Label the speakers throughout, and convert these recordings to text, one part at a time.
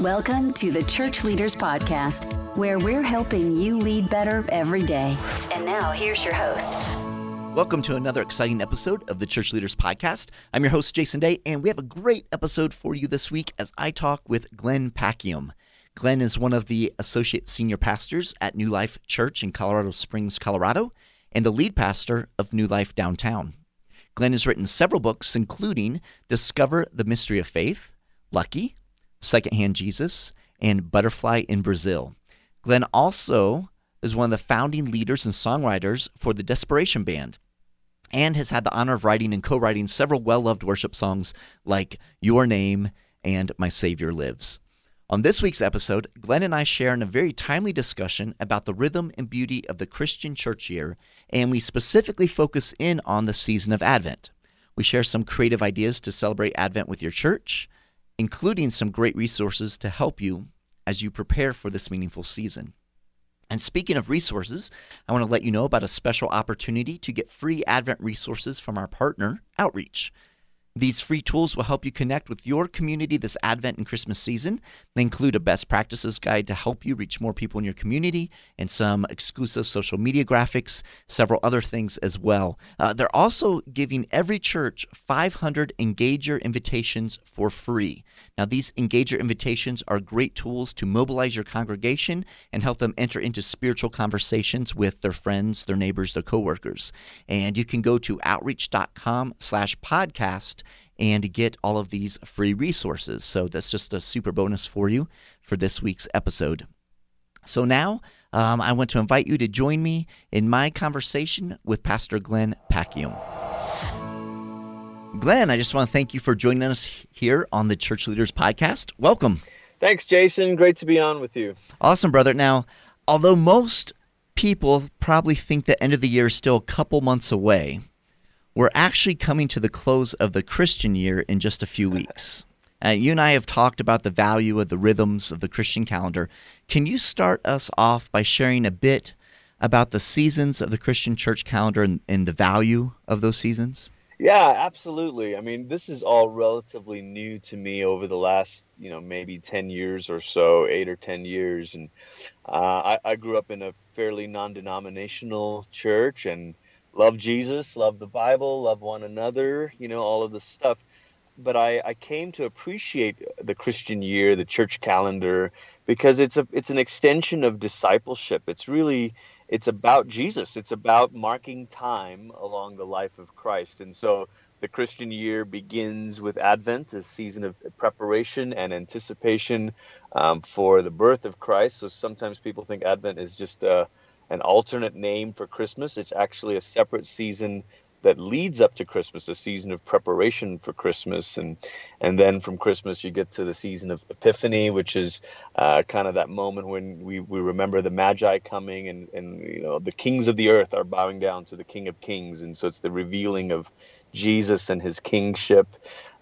Speaker 1: Welcome to the Church Leaders Podcast, where we're helping you lead better every day. And now, here's your host.
Speaker 2: Welcome to another exciting episode of the Church Leaders Podcast. I'm your host, Jason Day, and we have a great episode for you this week as I talk with Glenn Packiam. Glenn is one of the associate senior pastors at New Life Church in Colorado Springs, Colorado, and the lead pastor of New Life Downtown. Glenn has written several books, including Discover the Mystery of Faith, Lucky, Secondhand Jesus, and Butterfly in Brazil. Glenn also is one of the founding leaders and songwriters for the Desperation Band and has had the honor of writing and co writing several well loved worship songs like Your Name and My Savior Lives. On this week's episode, Glenn and I share in a very timely discussion about the rhythm and beauty of the Christian church year, and we specifically focus in on the season of Advent. We share some creative ideas to celebrate Advent with your church, including some great resources to help you as you prepare for this meaningful season. And speaking of resources, I want to let you know about a special opportunity to get free Advent resources from our partner, Outreach. These free tools will help you connect with your community this Advent and Christmas season. They include a best practices guide to help you reach more people in your community and some exclusive social media graphics, several other things as well. Uh, they're also giving every church 500 Engager invitations for free. Now, these Engager invitations are great tools to mobilize your congregation and help them enter into spiritual conversations with their friends, their neighbors, their coworkers. And you can go to outreach.com slash podcast and get all of these free resources. So that's just a super bonus for you for this week's episode. So now um, I want to invite you to join me in my conversation with Pastor Glenn Packiam. Glenn, I just want to thank you for joining us here on the Church Leaders Podcast. Welcome.
Speaker 3: Thanks, Jason. Great to be on with you.
Speaker 2: Awesome, brother. Now, although most people probably think the end of the year is still a couple months away, we're actually coming to the close of the Christian year in just a few weeks. Uh, you and I have talked about the value of the rhythms of the Christian calendar. Can you start us off by sharing a bit about the seasons of the Christian church calendar and, and the value of those seasons?
Speaker 3: Yeah, absolutely. I mean, this is all relatively new to me over the last, you know, maybe 10 years or so, eight or 10 years. And uh, I, I grew up in a fairly non denominational church and love Jesus, love the Bible, love one another, you know, all of this stuff. But I, I came to appreciate the Christian year, the church calendar, because it's a it's an extension of discipleship. It's really it's about Jesus. It's about marking time along the life of Christ. And so the Christian year begins with Advent, a season of preparation and anticipation um, for the birth of Christ. So sometimes people think Advent is just a an alternate name for Christmas. It's actually a separate season that leads up to Christmas, a season of preparation for Christmas, and and then from Christmas you get to the season of Epiphany, which is uh, kind of that moment when we, we remember the Magi coming, and and you know the kings of the earth are bowing down to the King of Kings, and so it's the revealing of Jesus and His kingship.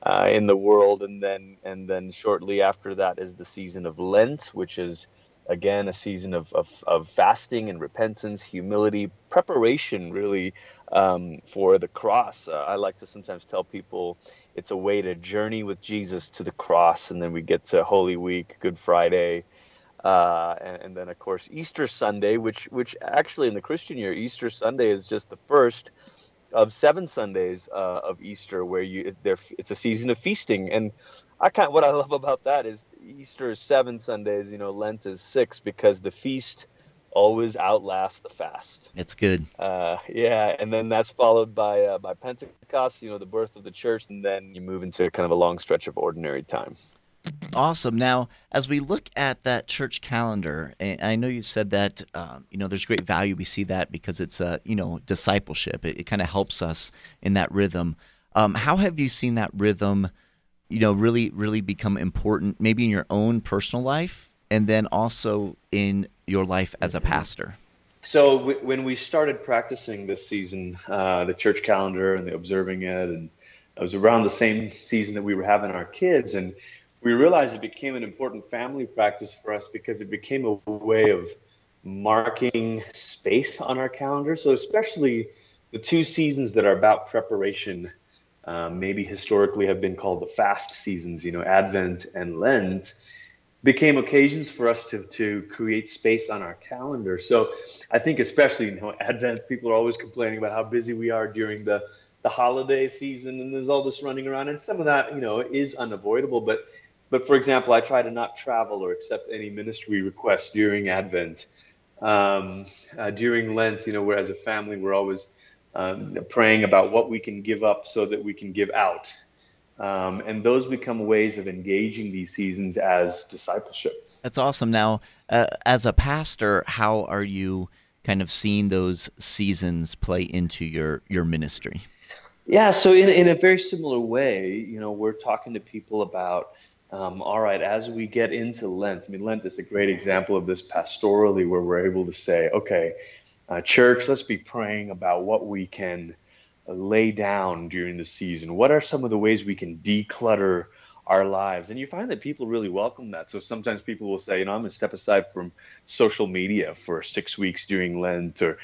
Speaker 3: Uh, in the world, and then and then shortly after that is the season of Lent, which is again a season of, of, of fasting and repentance humility preparation really um, for the cross. Uh, i like to sometimes tell people it's a way to journey with jesus to the cross and then we get to holy week good friday uh, and, and, then of course easter sunday which which actually in the christian year easter sunday is just the first of seven sundays uh, of easter where you it's a season of feasting. And I kind of, what I love about that is Easter is seven Sundays, you know, Lent is six because the feast always outlasts the fast.
Speaker 2: It's good.
Speaker 3: Uh, yeah, and then that's followed by uh, by Pentecost, you know, the birth of the church, and then you move into kind of a long stretch of ordinary time.
Speaker 2: Awesome. Now, as we look at that church calendar, and I know you said that um, you know there's great value. We see that because it's a uh, you know discipleship. It, it kind of helps us in that rhythm. Um, how have you seen that rhythm? You know really really become important maybe in your own personal life and then also in your life as a mm-hmm. pastor
Speaker 3: so w- when we started practicing this season uh, the church calendar and the observing it and it was around the same season that we were having our kids and we realized it became an important family practice for us because it became a way of marking space on our calendar so especially the two seasons that are about preparation um, maybe historically have been called the fast seasons, you know, Advent and Lent, became occasions for us to to create space on our calendar. So I think especially you know Advent, people are always complaining about how busy we are during the the holiday season, and there's all this running around, and some of that you know is unavoidable. But but for example, I try to not travel or accept any ministry requests during Advent. Um, uh, during Lent, you know, where as a family we're always um, praying about what we can give up so that we can give out. Um, and those become ways of engaging these seasons as discipleship.
Speaker 2: That's awesome. Now, uh, as a pastor, how are you kind of seeing those seasons play into your your ministry?
Speaker 3: Yeah, so in in a very similar way, you know, we're talking to people about. Um, all right, as we get into Lent, I mean, Lent is a great example of this pastorally, where we're able to say, okay, uh, church, let's be praying about what we can lay down during the season? What are some of the ways we can declutter our lives? And you find that people really welcome that. So sometimes people will say, you know, I'm going to step aside from social media for six weeks during Lent, or,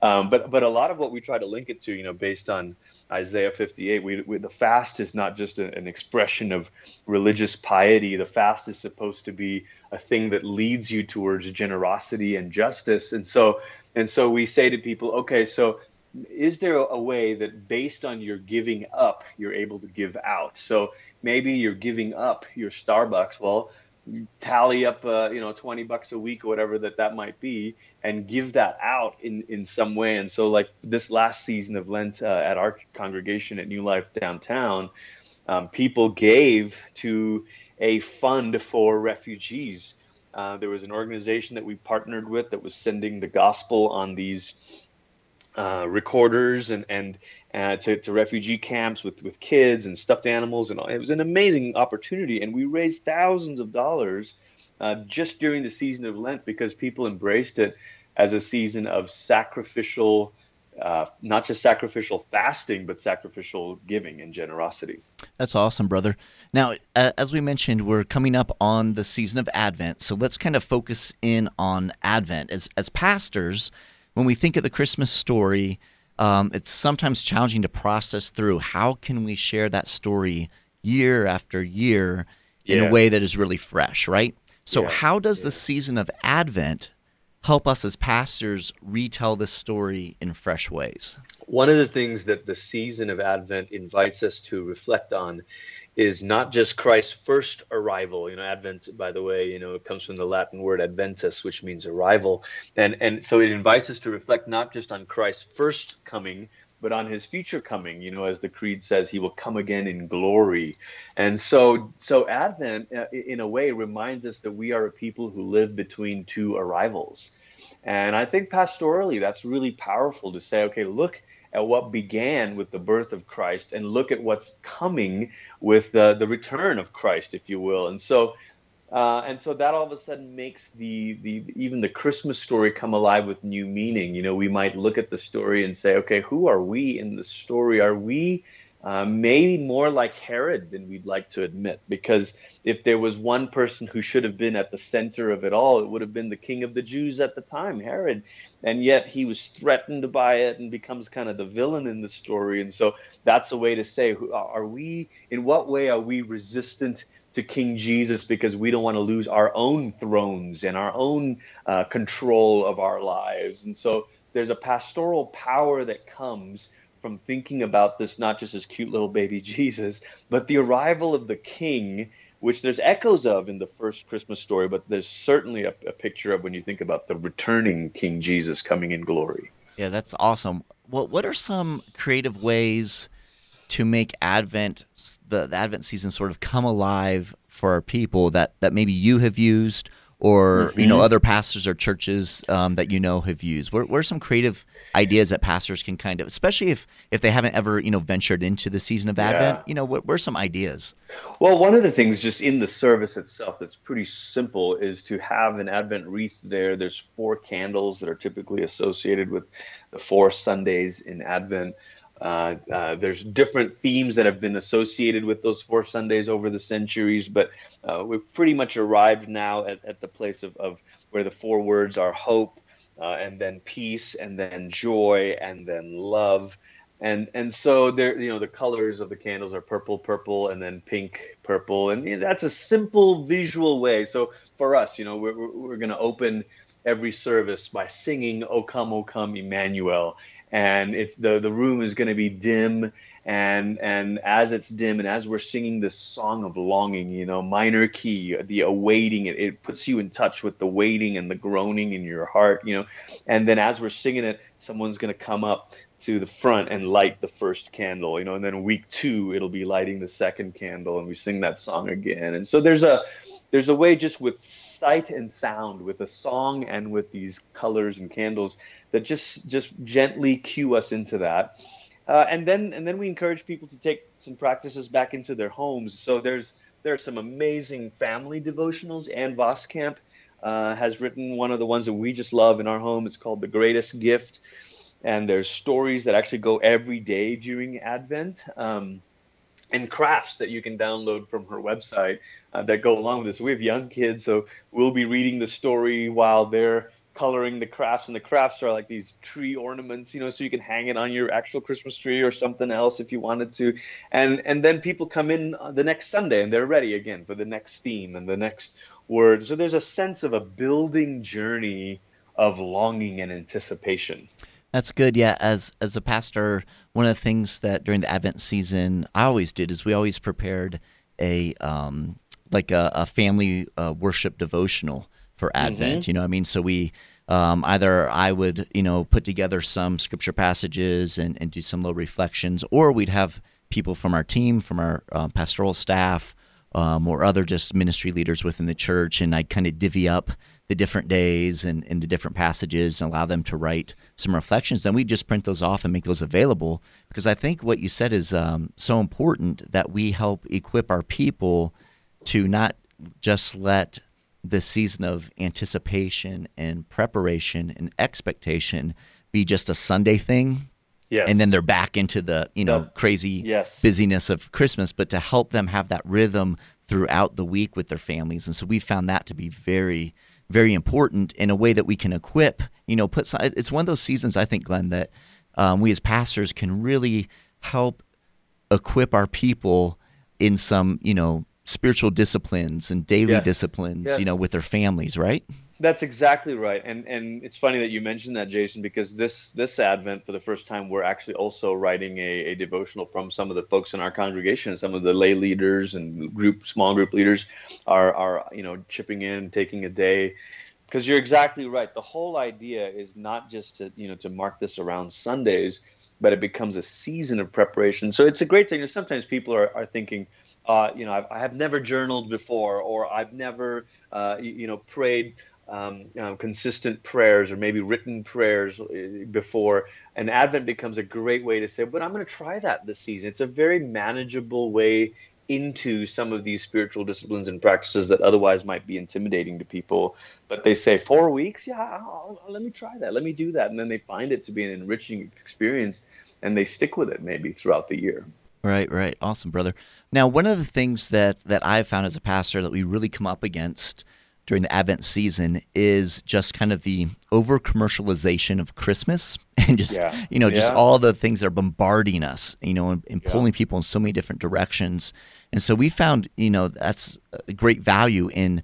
Speaker 3: um, but but a lot of what we try to link it to, you know, based on Isaiah 58, we, we, the fast is not just a, an expression of religious piety. The fast is supposed to be a thing that leads you towards generosity and justice. And so and so we say to people, okay, so is there a way that based on your giving up, you're able to give out? So maybe you're giving up your Starbucks. Well, tally up, uh, you know, 20 bucks a week or whatever that that might be, and give that out in in some way. And so, like this last season of Lent uh, at our congregation at New Life downtown, um, people gave to a fund for refugees. Uh, there was an organization that we partnered with that was sending the gospel on these uh, recorders and and uh, to, to refugee camps with with kids and stuffed animals and all. it was an amazing opportunity and we raised thousands of dollars uh, just during the season of Lent because people embraced it as a season of sacrificial uh, not just sacrificial fasting, but sacrificial giving and generosity.
Speaker 2: That's awesome, brother. Now, as we mentioned, we're coming up on the season of Advent, so let's kind of focus in on Advent. As as pastors, when we think of the Christmas story, um, it's sometimes challenging to process through. How can we share that story year after year in yeah. a way that is really fresh, right? So, yeah. how does yeah. the season of Advent help us as pastors retell this story in fresh ways?
Speaker 3: One of the things that the season of Advent invites us to reflect on is not just Christ's first arrival. You know, Advent, by the way, you know, it comes from the Latin word adventus, which means arrival, and and so it invites us to reflect not just on Christ's first coming, but on his future coming. You know, as the creed says, he will come again in glory, and so so Advent, uh, in a way, reminds us that we are a people who live between two arrivals. And I think pastorally, that's really powerful to say, okay, look at what began with the birth of Christ and look at what's coming with the, the return of Christ, if you will. And so, uh, and so that all of a sudden makes the, the even the Christmas story come alive with new meaning. You know, we might look at the story and say, okay, who are we in the story? Are we uh, maybe more like Herod than we'd like to admit. Because if there was one person who should have been at the center of it all, it would have been the king of the Jews at the time, Herod. And yet he was threatened by it and becomes kind of the villain in the story. And so that's a way to say, are we, in what way are we resistant? To King Jesus because we don't want to lose our own thrones and our own uh, control of our lives. And so there's a pastoral power that comes from thinking about this not just as cute little baby Jesus, but the arrival of the king, which there's echoes of in the first Christmas story, but there's certainly a, a picture of when you think about the returning King Jesus coming in glory.
Speaker 2: Yeah, that's awesome. Well, what are some creative ways to make Advent, the, the Advent season, sort of come alive for our people that, that maybe you have used or mm-hmm. you know mm-hmm. other pastors or churches um, that you know have used? What, what, are some creative ideas that pastors can kind of, especially if if they haven't ever you know ventured into the season of Advent? You know, what, what are some ideas?
Speaker 3: Well, one of the things just in the service itself that's pretty simple is to have an Advent wreath there. There's four candles that are typically associated with the four Sundays in Advent. Uh, uh, there's different themes that have been associated with those four Sundays over the centuries, but uh, we've pretty much arrived now at, at the place of, of where the four words are hope, uh, and then peace, and then joy, and then love. and and so there you know the colors of the candles are purple purple and then pink purple. And that's a simple visual way. So for us you know we're, we're going to open every service by singing o come o come emmanuel and if the the room is going to be dim and and as it's dim and as we're singing this song of longing you know minor key the awaiting it, it puts you in touch with the waiting and the groaning in your heart you know and then as we're singing it someone's going to come up to the front and light the first candle, you know, and then week two it'll be lighting the second candle and we sing that song again. And so there's a there's a way just with sight and sound, with a song and with these colors and candles that just just gently cue us into that. Uh, and then and then we encourage people to take some practices back into their homes. So there's there are some amazing family devotionals. Ann Voskamp uh, has written one of the ones that we just love in our home. It's called The Greatest Gift and there's stories that actually go every day during Advent. Um, and crafts that you can download from her website uh, that go along with this. We have young kids, so we'll be reading the story while they're coloring the crafts, and the crafts are like these tree ornaments, you know, so you can hang it on your actual Christmas tree or something else if you wanted to. And and then people come in the next Sunday and they're ready again for the next theme and the next word. So there's a sense of a building journey of longing and anticipation.
Speaker 2: That's good. Yeah, as as a pastor, one of the things that during the Advent season I always did is we always prepared a um, like a, a family uh, worship devotional for Advent. Mm-hmm. You know, I mean, so we um, either I would you know put together some scripture passages and, and do some little reflections, or we'd have people from our team, from our uh, pastoral staff, um, or other just ministry leaders within the church, and I'd kind of divvy up the different days and, and the different passages and allow them to write some reflections, then we just print those off and make those available. Because I think what you said is um, so important that we help equip our people to not just let the season of anticipation and preparation and expectation be just a Sunday thing.
Speaker 3: Yes.
Speaker 2: And then they're back into the, you know, crazy
Speaker 3: yes.
Speaker 2: busyness of Christmas, but to help them have that rhythm throughout the week with their families. And so we found that to be very very important in a way that we can equip. You know, put some, it's one of those seasons I think, Glenn, that um, we as pastors can really help equip our people in some you know spiritual disciplines and daily yes. disciplines. Yes. You know, with their families, right?
Speaker 3: That's exactly right, and and it's funny that you mentioned that, Jason, because this this Advent, for the first time, we're actually also writing a, a devotional from some of the folks in our congregation, some of the lay leaders and group small group leaders are are you know chipping in, taking a day, because you're exactly right. The whole idea is not just to you know to mark this around Sundays, but it becomes a season of preparation. So it's a great thing. Sometimes people are are thinking. Uh, you know, I've, I have never journaled before, or I've never, uh, you, you know, prayed um, consistent prayers or maybe written prayers uh, before, and Advent becomes a great way to say, but I'm going to try that this season. It's a very manageable way into some of these spiritual disciplines and practices that otherwise might be intimidating to people. But they say, four weeks? Yeah, I'll, I'll, let me try that. Let me do that. And then they find it to be an enriching experience and they stick with it maybe throughout the year.
Speaker 2: Right, right. Awesome, brother. Now, one of the things that, that I've found as a pastor that we really come up against during the Advent season is just kind of the over commercialization of Christmas and just yeah. you know just yeah. all the things that are bombarding us, you know, and, and yeah. pulling people in so many different directions. And so we found you know that's a great value in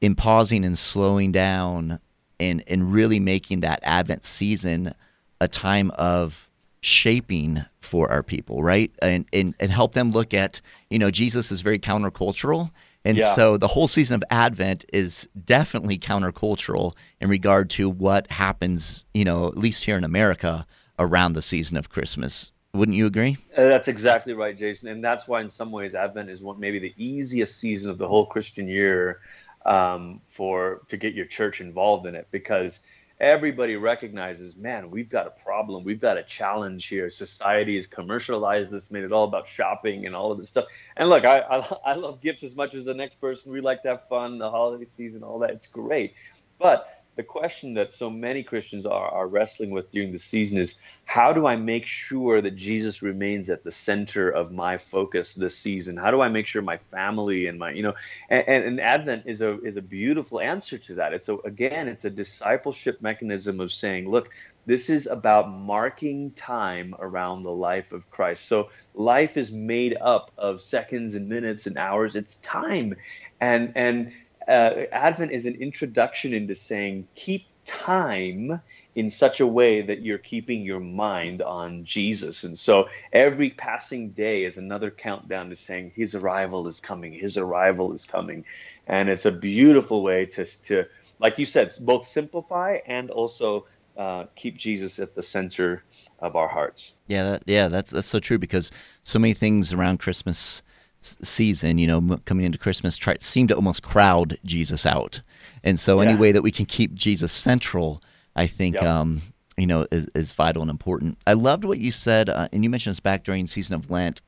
Speaker 2: in pausing and slowing down and and really making that Advent season a time of shaping for our people, right? And and and help them look at you know Jesus is very countercultural and yeah. so the whole season of Advent is definitely countercultural in regard to what happens, you know, at least here in America around the season of Christmas. Wouldn't you agree?
Speaker 3: Uh, that's exactly right, Jason. And that's why, in some ways, Advent is one, maybe the easiest season of the whole Christian year um, for to get your church involved in it because everybody recognizes, man, we've got a problem. We've got a challenge here. Society has commercialized this, made it all about shopping and all of this stuff. And look, I, I, I love gifts as much as the next person. We like to have fun, the holiday season, all that. It's great. But the question that so many Christians are, are wrestling with during the season is how do I make sure that Jesus remains at the center of my focus this season? How do I make sure my family and my, you know, and, and, and Advent is a is a beautiful answer to that. It's a again, it's a discipleship mechanism of saying, look, this is about marking time around the life of Christ. So life is made up of seconds and minutes and hours. It's time, and and uh, Advent is an introduction into saying, keep time in such a way that you're keeping your mind on Jesus. And so every passing day is another countdown to saying, His arrival is coming, His arrival is coming. And it's a beautiful way to, to like you said, both simplify and also uh, keep Jesus at the center of our hearts.
Speaker 2: Yeah, that, yeah, that's that's so true because so many things around Christmas season, you know, coming into Christmas, try seem to almost crowd Jesus out. And so, yeah. any way that we can keep Jesus central, I think, yep. um, you know, is, is vital and important. I loved what you said, uh, and you mentioned this back during season of Lent.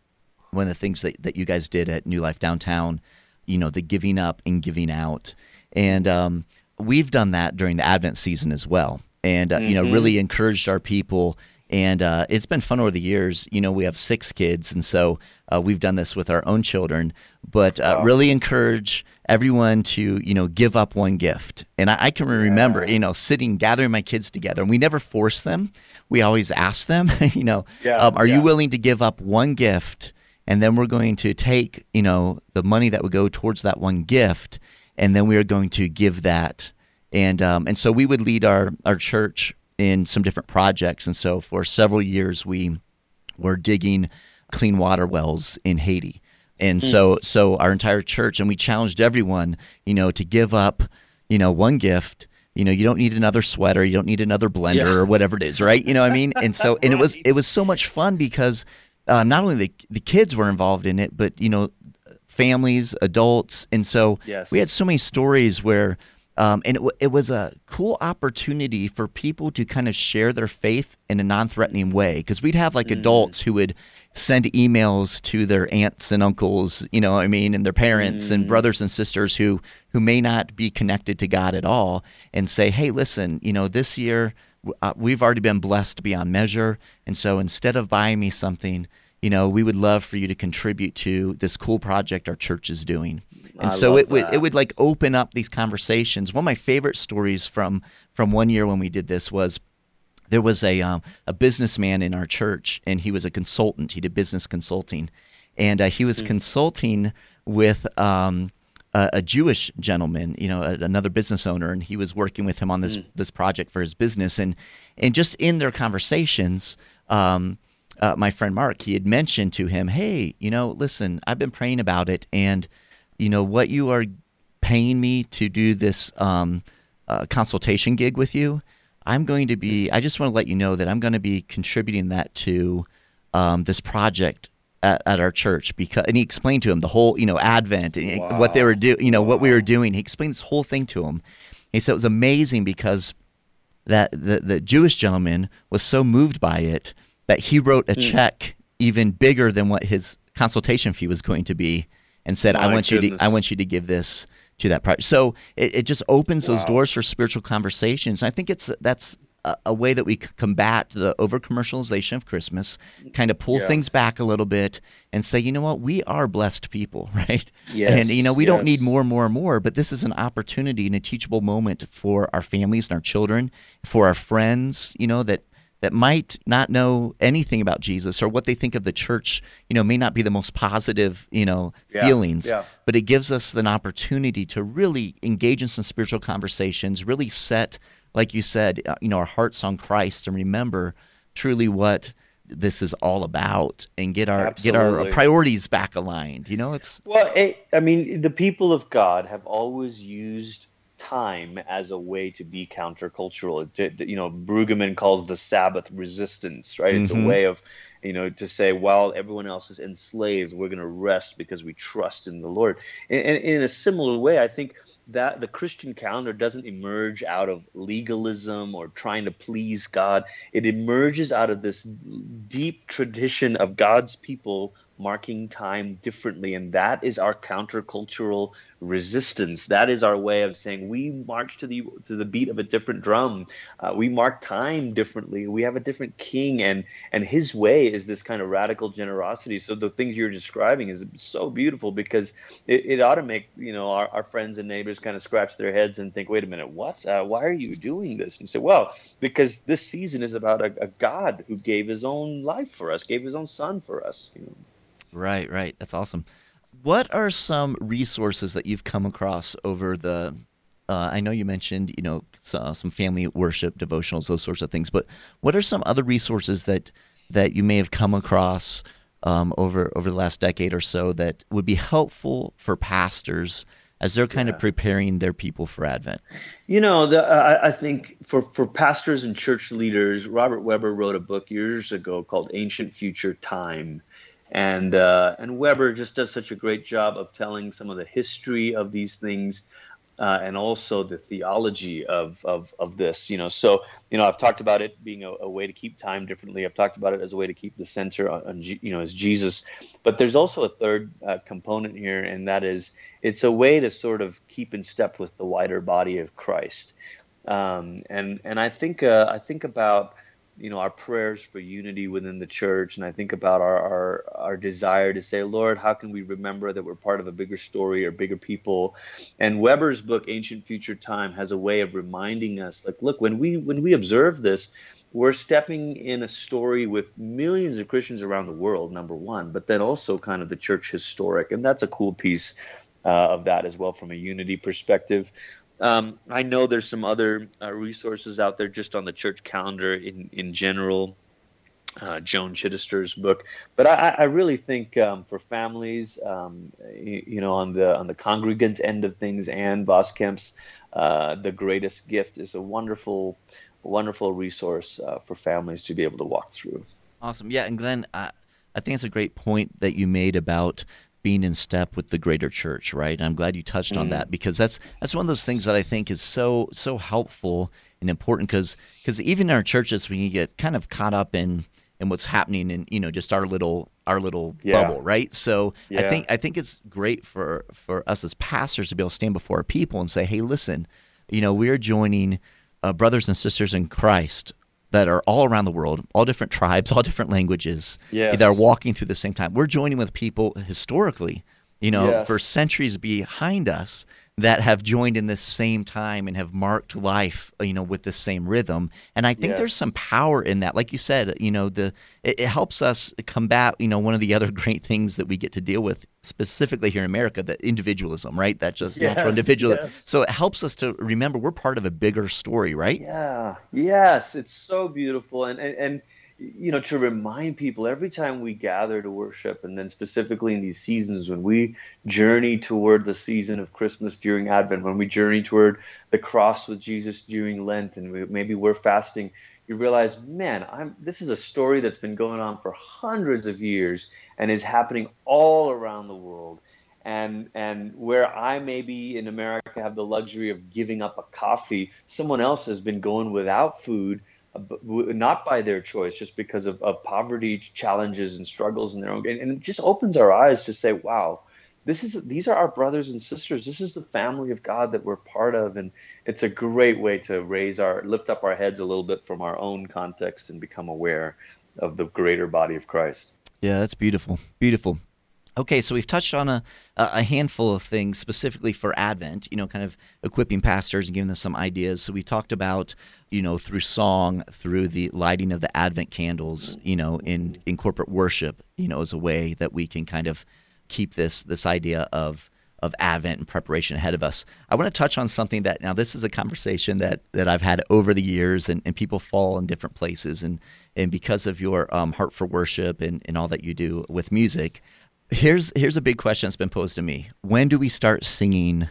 Speaker 2: One of the things that, that you guys did at New Life Downtown, you know, the giving up and giving out, and um, we've done that during the Advent season as well, and uh, mm-hmm. you know, really mm-hmm. encouraged our people and uh, it's been fun over the years. You know, we have six kids, and so uh, we've done this with our own children. But uh, wow. really encourage everyone to you know give up one gift. And I, I can remember yeah. you know sitting gathering my kids together, and we never force them. We always ask them, you know, yeah, um, are yeah. you willing to give up one gift? And then we're going to take you know the money that would go towards that one gift, and then we are going to give that. And um, and so we would lead our our church in some different projects. And so for several years, we were digging clean water wells in Haiti. And mm. so, so our entire church, and we challenged everyone, you know, to give up, you know, one gift. You know, you don't need another sweater, you don't need another blender yeah. or whatever it is, right? You know what I mean? And so, and it was it was so much fun because uh, not only the the kids were involved in it, but you know, families, adults, and so yes. we had so many stories where um, and it, w- it was a cool opportunity for people to kind of share their faith in a non-threatening way because we'd have like mm. adults who would send emails to their aunts and uncles you know i mean and their parents mm. and brothers and sisters who who may not be connected to god at all and say hey listen you know this year uh, we've already been blessed beyond measure and so instead of buying me something you know we would love for you to contribute to this cool project our church is doing and I so it would it would like open up these conversations. One of my favorite stories from from one year when we did this was there was a um, a businessman in our church, and he was a consultant. He did business consulting, and uh, he was mm-hmm. consulting with um, a, a, Jewish gentleman, you know, a, another business owner, and he was working with him on this mm-hmm. this project for his business, and and just in their conversations. Um, uh, my friend Mark, he had mentioned to him, "Hey, you know, listen, I've been praying about it, and you know, what you are paying me to do this um, uh, consultation gig with you, I'm going to be, I just want to let you know that I'm going to be contributing that to um, this project at, at, our church because, and he explained to him the whole, you know, Advent and wow. what they were doing, you know, wow. what we were doing. He explained this whole thing to him. He said it was amazing because that the, the Jewish gentleman was so moved by it that he wrote a mm. check even bigger than what his consultation fee was going to be and said, My "I want goodness. you to I want you to give this to that project." So it, it just opens wow. those doors for spiritual conversations. I think it's that's a, way that we combat the over commercialization of Christmas, kind of pull yeah. things back a little bit and say, you know what, we are blessed people, right? Yes, and you know we yes. don't need more and more and more, but this is an opportunity and a teachable moment for our families and our children, for our friends, you know that that might not know anything about Jesus or what they think of the church, you know, may not be the most positive, you know, yeah, feelings. Yeah. But it gives us an opportunity to really engage in some spiritual conversations, really set, like you said, uh, you know, our hearts on Christ and remember truly what this is all about and get our Absolutely. get our priorities back aligned. You know, it's
Speaker 3: well. It, I mean, the people of God have always used time as a way to be countercultural. It, you know, Brueggemann calls the Sabbath resistance, right? Mm-hmm. It's a mm-hmm. way of, you know, to say while everyone else is enslaved, we're going to rest because we trust in the Lord. And, and in a similar way, I think that the Christian calendar doesn't emerge out of legalism or trying to please God. It emerges out of this deep tradition of God's people marking time differently. And that is our countercultural resistance. That is our way of saying we march to the to the beat of a different drum. Uh, we mark time differently. We have a different king, and and his way is this kind of radical generosity. So the things you're describing is so beautiful because it, it ought to make you know our, our friends and neighbors kind of scratch their heads and think, wait a minute, what? Uh, why are you doing this? And say, well, because this season is about a, a God who gave His own life for us, gave His own Son for us. You know.
Speaker 2: Right, right. That's awesome. What are some resources that you've come across over the? Uh, I know you mentioned you know some, some family worship devotionals, those sorts of things. But what are some other resources that that you may have come across um, over over the last decade or so that would be helpful for pastors as they're kind yeah. of preparing their people for Advent?
Speaker 3: You know, the, uh, I think for, for pastors and church leaders, Robert Webber wrote a book years ago called Ancient Future Time and uh, and Webber just does such a great job of telling some of the history of these things, uh, and also the theology of, of of this. You know, so you know I've talked about it being a, a way to keep time differently. I've talked about it as a way to keep the center on, on you know as Jesus, but there's also a third uh, component here, and that is it's a way to sort of keep in step with the wider body of Christ. Um, and and I think uh, I think about you know our prayers for unity within the church. And i think about our, our our desire to say lord how can we remember that we're part of a bigger story or bigger people? And Webber's book ancient future time has a way of reminding us like look when we when we observe this we're stepping in a story with millions of christians around the world number one but then also kind of the church historic. And that's a cool piece uh, of that as well from a unity perspective um, I know there's some other uh, resources out there just on the church calendar in, in general. Uh, Joan Chittister's book, but I, I really think um, for families, um, you, you, know, on the on the congregant end of things, Ann Voskamp's uh, "The Greatest Gift" is a wonderful, wonderful resource uh, for families to be able to walk through.
Speaker 2: Awesome, yeah, and Glenn, I, I think it's a great point that you made about being in step with the greater church, right? I'm glad you touched mm. on that because that's that's one of those things that I think is so so helpful and important because because even in our churches we can get kind of caught up in in what's happening in you know just our little our little yeah. bubble, right? So yeah. I think I think it's great for for us as pastors to be able to stand before our people and say, hey, listen, you know, we're joining uh, brothers and sisters in Christ that are all around the world, all different tribes, all different languages yes. that are walking through the same time. We're joining with people historically, you know, yes. for centuries behind us that have joined in this same time and have marked life, you know, with the same rhythm. And I think there's some power in that. Like you said, you know, the it, it, helps us combat, you know, one of the other great things that we get to deal with specifically here in America, the individualism, right? That just yes, natural individualism. Yes. So it helps us to remember we're part of a bigger story, right?
Speaker 3: Yeah. Yes, it's so beautiful and and, and you know, to remind people every time we gather to worship, and then specifically in these seasons when we journey toward the season of Christmas during Advent, when we journey toward the cross with Jesus during Lent, and we, maybe we're fasting, you realize, man, I'm, this is a story that's been going on for hundreds of years and is happening all around the world. And and where I maybe in America have the luxury of giving up a coffee, someone else has been going without food not by their choice, just because of, of poverty challenges and struggles in their own. And, and it just opens our eyes to say, wow, this is these are our brothers and sisters. This is the family of God that we're part of, and it's a great way to raise our lift up our heads a little bit from our own context and become aware of the greater body of Christ.
Speaker 2: Yeah, that's beautiful. Beautiful. Okay, so we've touched on a, a handful of things specifically for Advent, you know, kind of equipping pastors and giving them some ideas. So we talked about, you know, through song, through the lighting of the Advent candles, you know, in, in corporate worship, you know, as a way that we can kind of keep this this idea of of Advent and preparation ahead of us. I want to touch on something that now this is a conversation that that I've had over the years, and, and people fall in different places, and and because of your um, heart for worship and, and all that you do with music, Here's here's a big question that's been posed to me. When do we start singing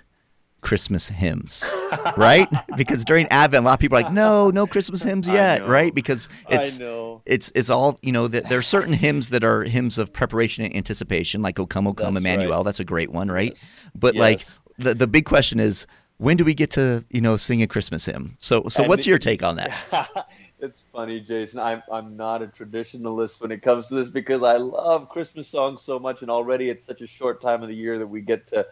Speaker 2: Christmas hymns? right? Because during Advent, a lot of people are like, "No, no Christmas hymns yet," right? Because it's it's it's all you know. That there are certain hymns that are hymns of preparation and anticipation, like "O Come, O Come, that's Emmanuel." Right. That's a great one, right? Yes. But yes. like the the big question is, when do we get to you know sing a Christmas hymn? So so and what's your take on that?
Speaker 3: it's funny, Jason. I'm I'm not a traditionalist when it comes to this because I love Christmas songs so much, and already it's such a short time of the year that we get to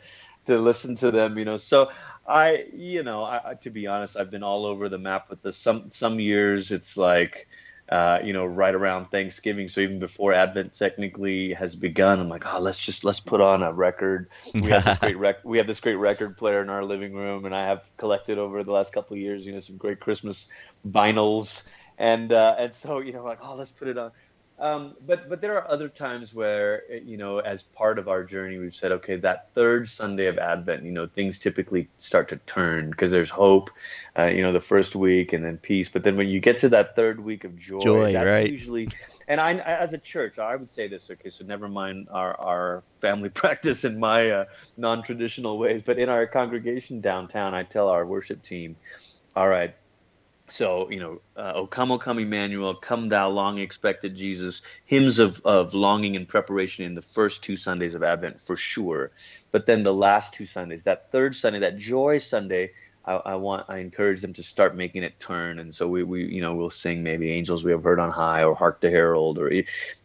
Speaker 3: to listen to them. You know, so I, you know, I, to be honest, I've been all over the map with this. Some some years it's like uh, you know, right around Thanksgiving. So even before Advent technically has begun, I'm like, oh, let's just let's put on a record. We have this great rec- we have this great record player in our living room, and I have collected over the last couple of years, you know, some great Christmas vinyls, and uh, and so you know, like, oh, let's put it on. Um, but but there are other times where you know, as part of our journey, we've said, okay, that third Sunday of Advent, you know, things typically start to turn because there's hope, uh, you know, the first week and then peace. But then when you get to that third week of joy,
Speaker 2: joy
Speaker 3: that's
Speaker 2: right?
Speaker 3: usually. And I, as a church, I would say this. Okay, so never mind our our family practice and my uh, non-traditional ways, but in our congregation downtown, I tell our worship team, all right, so you know, uh, "O come, O come, Emmanuel, come thou long expected Jesus," hymns of of longing and preparation in the first two Sundays of Advent for sure, but then the last two Sundays, that third Sunday, that Joy Sunday, I, I want I encourage them to start making it turn, and so we we you know we'll sing maybe "Angels We Have Heard on High" or "Hark the Herald" or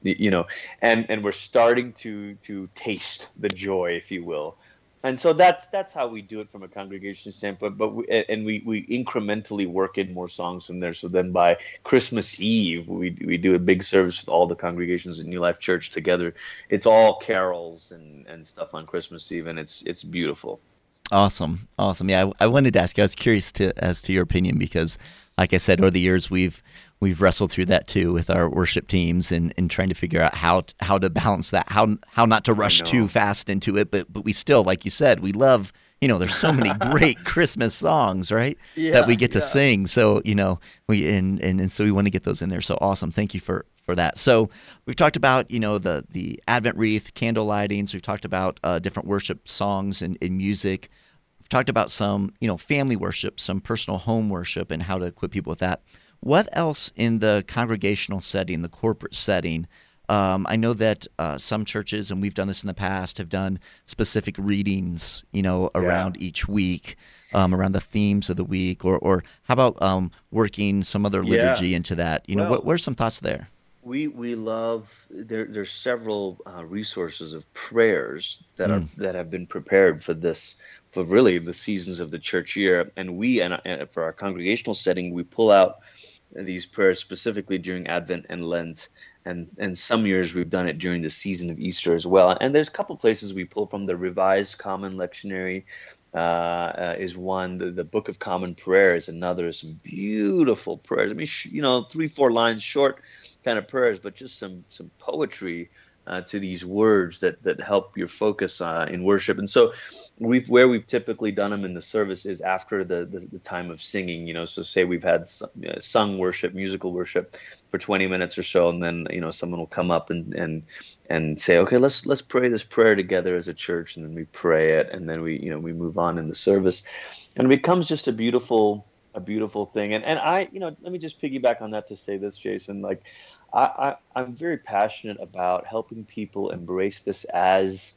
Speaker 3: you know, and and we're starting to to taste the joy, if you will and so that's that's how we do it from a congregation standpoint. But we, and we we incrementally work in more songs from there. So then by Christmas Eve, we we do a big service with all the congregations in New Life Church together. It's all carols and and stuff on Christmas Eve, and it's it's beautiful.
Speaker 2: Awesome, awesome. Yeah, I, I wanted to ask you. I was curious to as to your opinion because, like I said, over the years we've we've wrestled through that too with our worship teams and, and trying to figure out how how to balance that how how not to rush too fast into it but but we still like you said we love you know there's so many great christmas songs right
Speaker 3: yeah,
Speaker 2: that we get to
Speaker 3: yeah.
Speaker 2: sing. So you know we and, and and so we want to get those in there. So awesome. Thank you for for that. So we've talked about you know the the advent wreath candle lightings. We've talked about uh, different worship songs and, and music talked about some you know family worship some personal home worship and how to equip people with that what else in the congregational setting, the corporate setting? Um, I know that uh, some churches, and we've done this in the past, have done specific readings, you know, around
Speaker 3: yeah.
Speaker 2: each week, um, around the themes of the week, or, or how about um, working some other liturgy
Speaker 3: yeah.
Speaker 2: into that? You know,
Speaker 3: well,
Speaker 2: what, what are some thoughts there?
Speaker 3: We we love there. There's several uh, resources of prayers that mm. are that have been prepared for this for really the seasons of the church year, and we and, and for our congregational setting, we pull out these prayers specifically during Advent and Lent. And, and some years we've done it during the season of Easter as well. And there's a couple places we pull from the Revised Common Lectionary uh, uh, is one. The, the Book of Common Prayer is another. Some beautiful prayers. I mean, sh- you know, three, four lines short kind of prayers, but just some some poetry uh, to these words that that help your focus uh, in worship. And so, we've where we've typically done them in the service is after the, the, the time of singing you know. So say we've had uh, sung worship musical worship for 20 minutes or so and then you know someone will come up and and and say okay let's let's pray this prayer together as a church and then we pray it and then we you know we move on in the service. And it becomes just a beautiful a beautiful thing. And and i you know let me just piggyback on that to say this jason like i, i'm very passionate about helping people embrace this as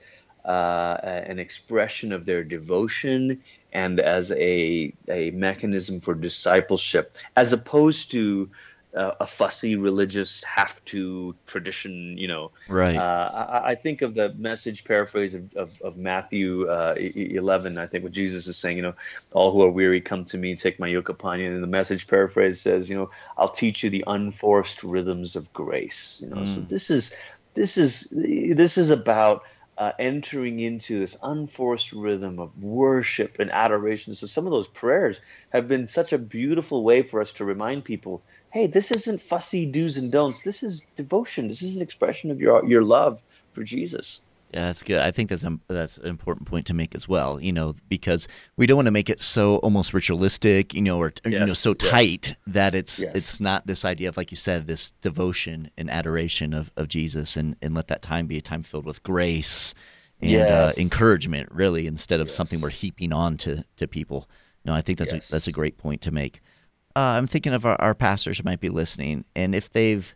Speaker 3: uh, an expression of their devotion and as a, a mechanism for discipleship, as opposed to uh, a fussy religious have to tradition, you know.
Speaker 2: Right.
Speaker 3: Uh, I, I, think of the message paraphrase of, of, of Matthew uh, 11, I think what Jesus is saying, you know, all who are weary come to me, take my yoke upon you. And the message paraphrase says, you know, I'll teach you the unforced rhythms of grace. You know, mm. so this is, this is, this is about uh, entering into this unforced rhythm of worship and adoration. So some of those prayers have been such a beautiful way for us to remind people, hey, this isn't fussy do's and don'ts. This is devotion. This is an expression of your your love for Jesus.
Speaker 2: Yeah, that's good. I think that's a, that's an important point to make as well. You know, because we don't want to make it so almost ritualistic, you know, or yes, you know, so tight yes. that it's yes. it's not this idea of like you said, this devotion and adoration of, of Jesus, and and let that time be a time filled with grace and uh, encouragement, really, instead of something we're heaping on to to people. No, I think that's a, that's a great point to make. Uh, I'm thinking of our, our pastors who might be listening, and if they've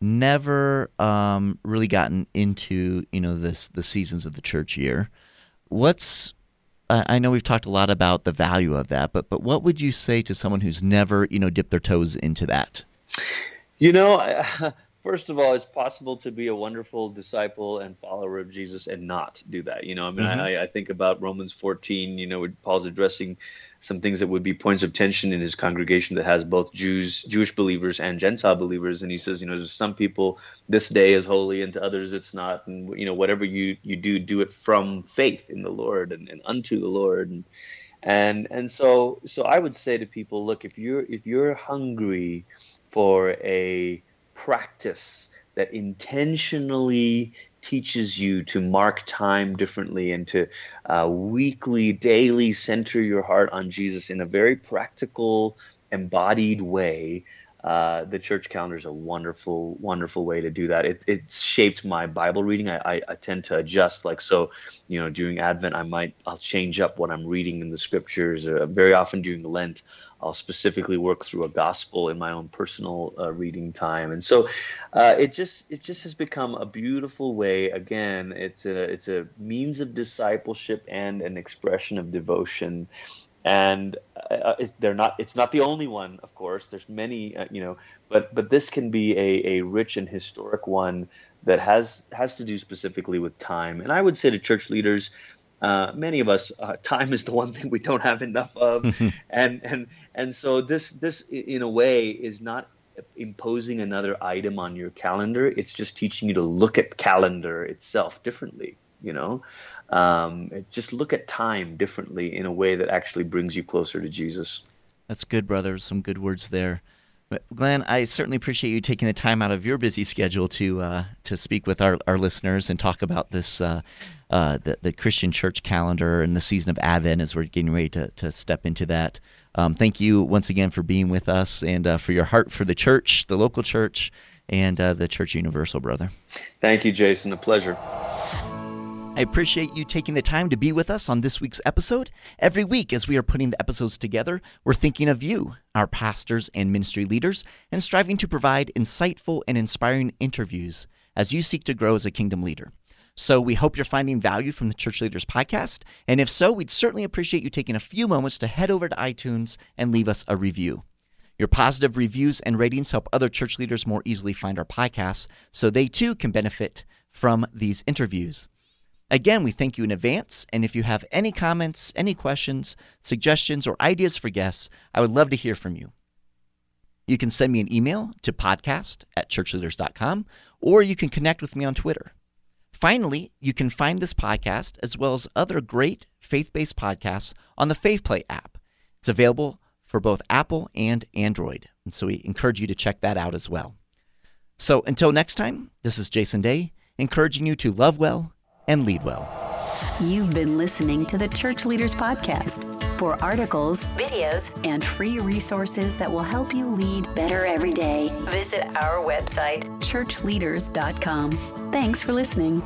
Speaker 2: never um, really gotten into you know this the seasons of the church year. What's I know we've talked a lot about the value of that, but but what would you say to someone who's never you know dipped their toes into that?
Speaker 3: You know, I, first of all, it's possible to be a wonderful disciple and follower of Jesus and not do that. You know, I mean, mm-hmm. I, I, think about Romans 14, you know, Paul's addressing some things that would be points of tension in his congregation that has both Jews, Jewish believers and Gentile believers. And he says, you know, there's some people this day is holy and to others it's not. And, you know, whatever you, you do, do it from faith in the Lord and, and unto the Lord. And, and, and so, so I would say to people, look, if you're, if you're hungry for a practice that intentionally teaches you to mark time differently and to uh, weekly, daily center your heart on Jesus in a very practical, embodied way. Uh, the church calendar is a wonderful, wonderful way to do that. It, it's shaped my Bible reading. I, I, I, tend to adjust, like so. You know, during Advent, I might I'll change up what I'm reading in the scriptures. Uh, very often during Lent, I'll specifically work through a gospel in my own personal uh, reading time, and so uh, it just it just has become a beautiful way. Again, it's a it's a means of discipleship and an expression of devotion, and uh, uh it, they're not. It's not the only one, of course. There's many, uh, you know, but but this can be a a rich and historic one that has has to do specifically with time. And I would say to church leaders uh, many of us, uh, time is the one thing we don't have enough of, and and and so this this in a way is not imposing another item on your calendar. It's just teaching you to look at calendar itself differently. You know, um, just look at time differently in a way that actually brings you closer to Jesus.
Speaker 2: That's good, brother. Some good words there. Glenn, I certainly appreciate you taking the time out of your busy schedule to uh, to speak with our, our listeners and talk about this uh, uh, the, the Christian church calendar and the season of Advent as we're getting ready to, to step into that. Um, thank you once again for being with us and uh, for your heart for the church, the local church, and uh, the Church Universal, brother.
Speaker 3: Thank you, Jason. A pleasure.
Speaker 2: I appreciate you taking the time to be with us on this week's episode. Every week, as we are putting the episodes together, we're thinking of you, our pastors and ministry leaders, and striving to provide insightful and inspiring interviews as you seek to grow as a kingdom leader. So we hope you're finding value from the Church Leaders Podcast. And if so, we'd certainly appreciate you taking a few moments to head over to iTunes and leave us a review. Your positive reviews and ratings help other church leaders more easily find our podcasts so they too can benefit from these interviews. Again, we thank you in advance. And if you have any comments, any questions, suggestions, or ideas for guests, I would love to hear from you. You can send me an email to podcast at churchleaders.com, or you can connect with me on Twitter. Finally, you can find this podcast as well as other great faith based podcasts on the FaithPlay app. It's available for both Apple and Android. And so we encourage you to check that out as well. So until next time, this is Jason Day, encouraging you to love well and lead well.
Speaker 1: You've been listening to the Church Leaders Podcast. For articles, videos, and free resources that will help you lead better every day, visit our website, churchleaders.com. Thanks for listening.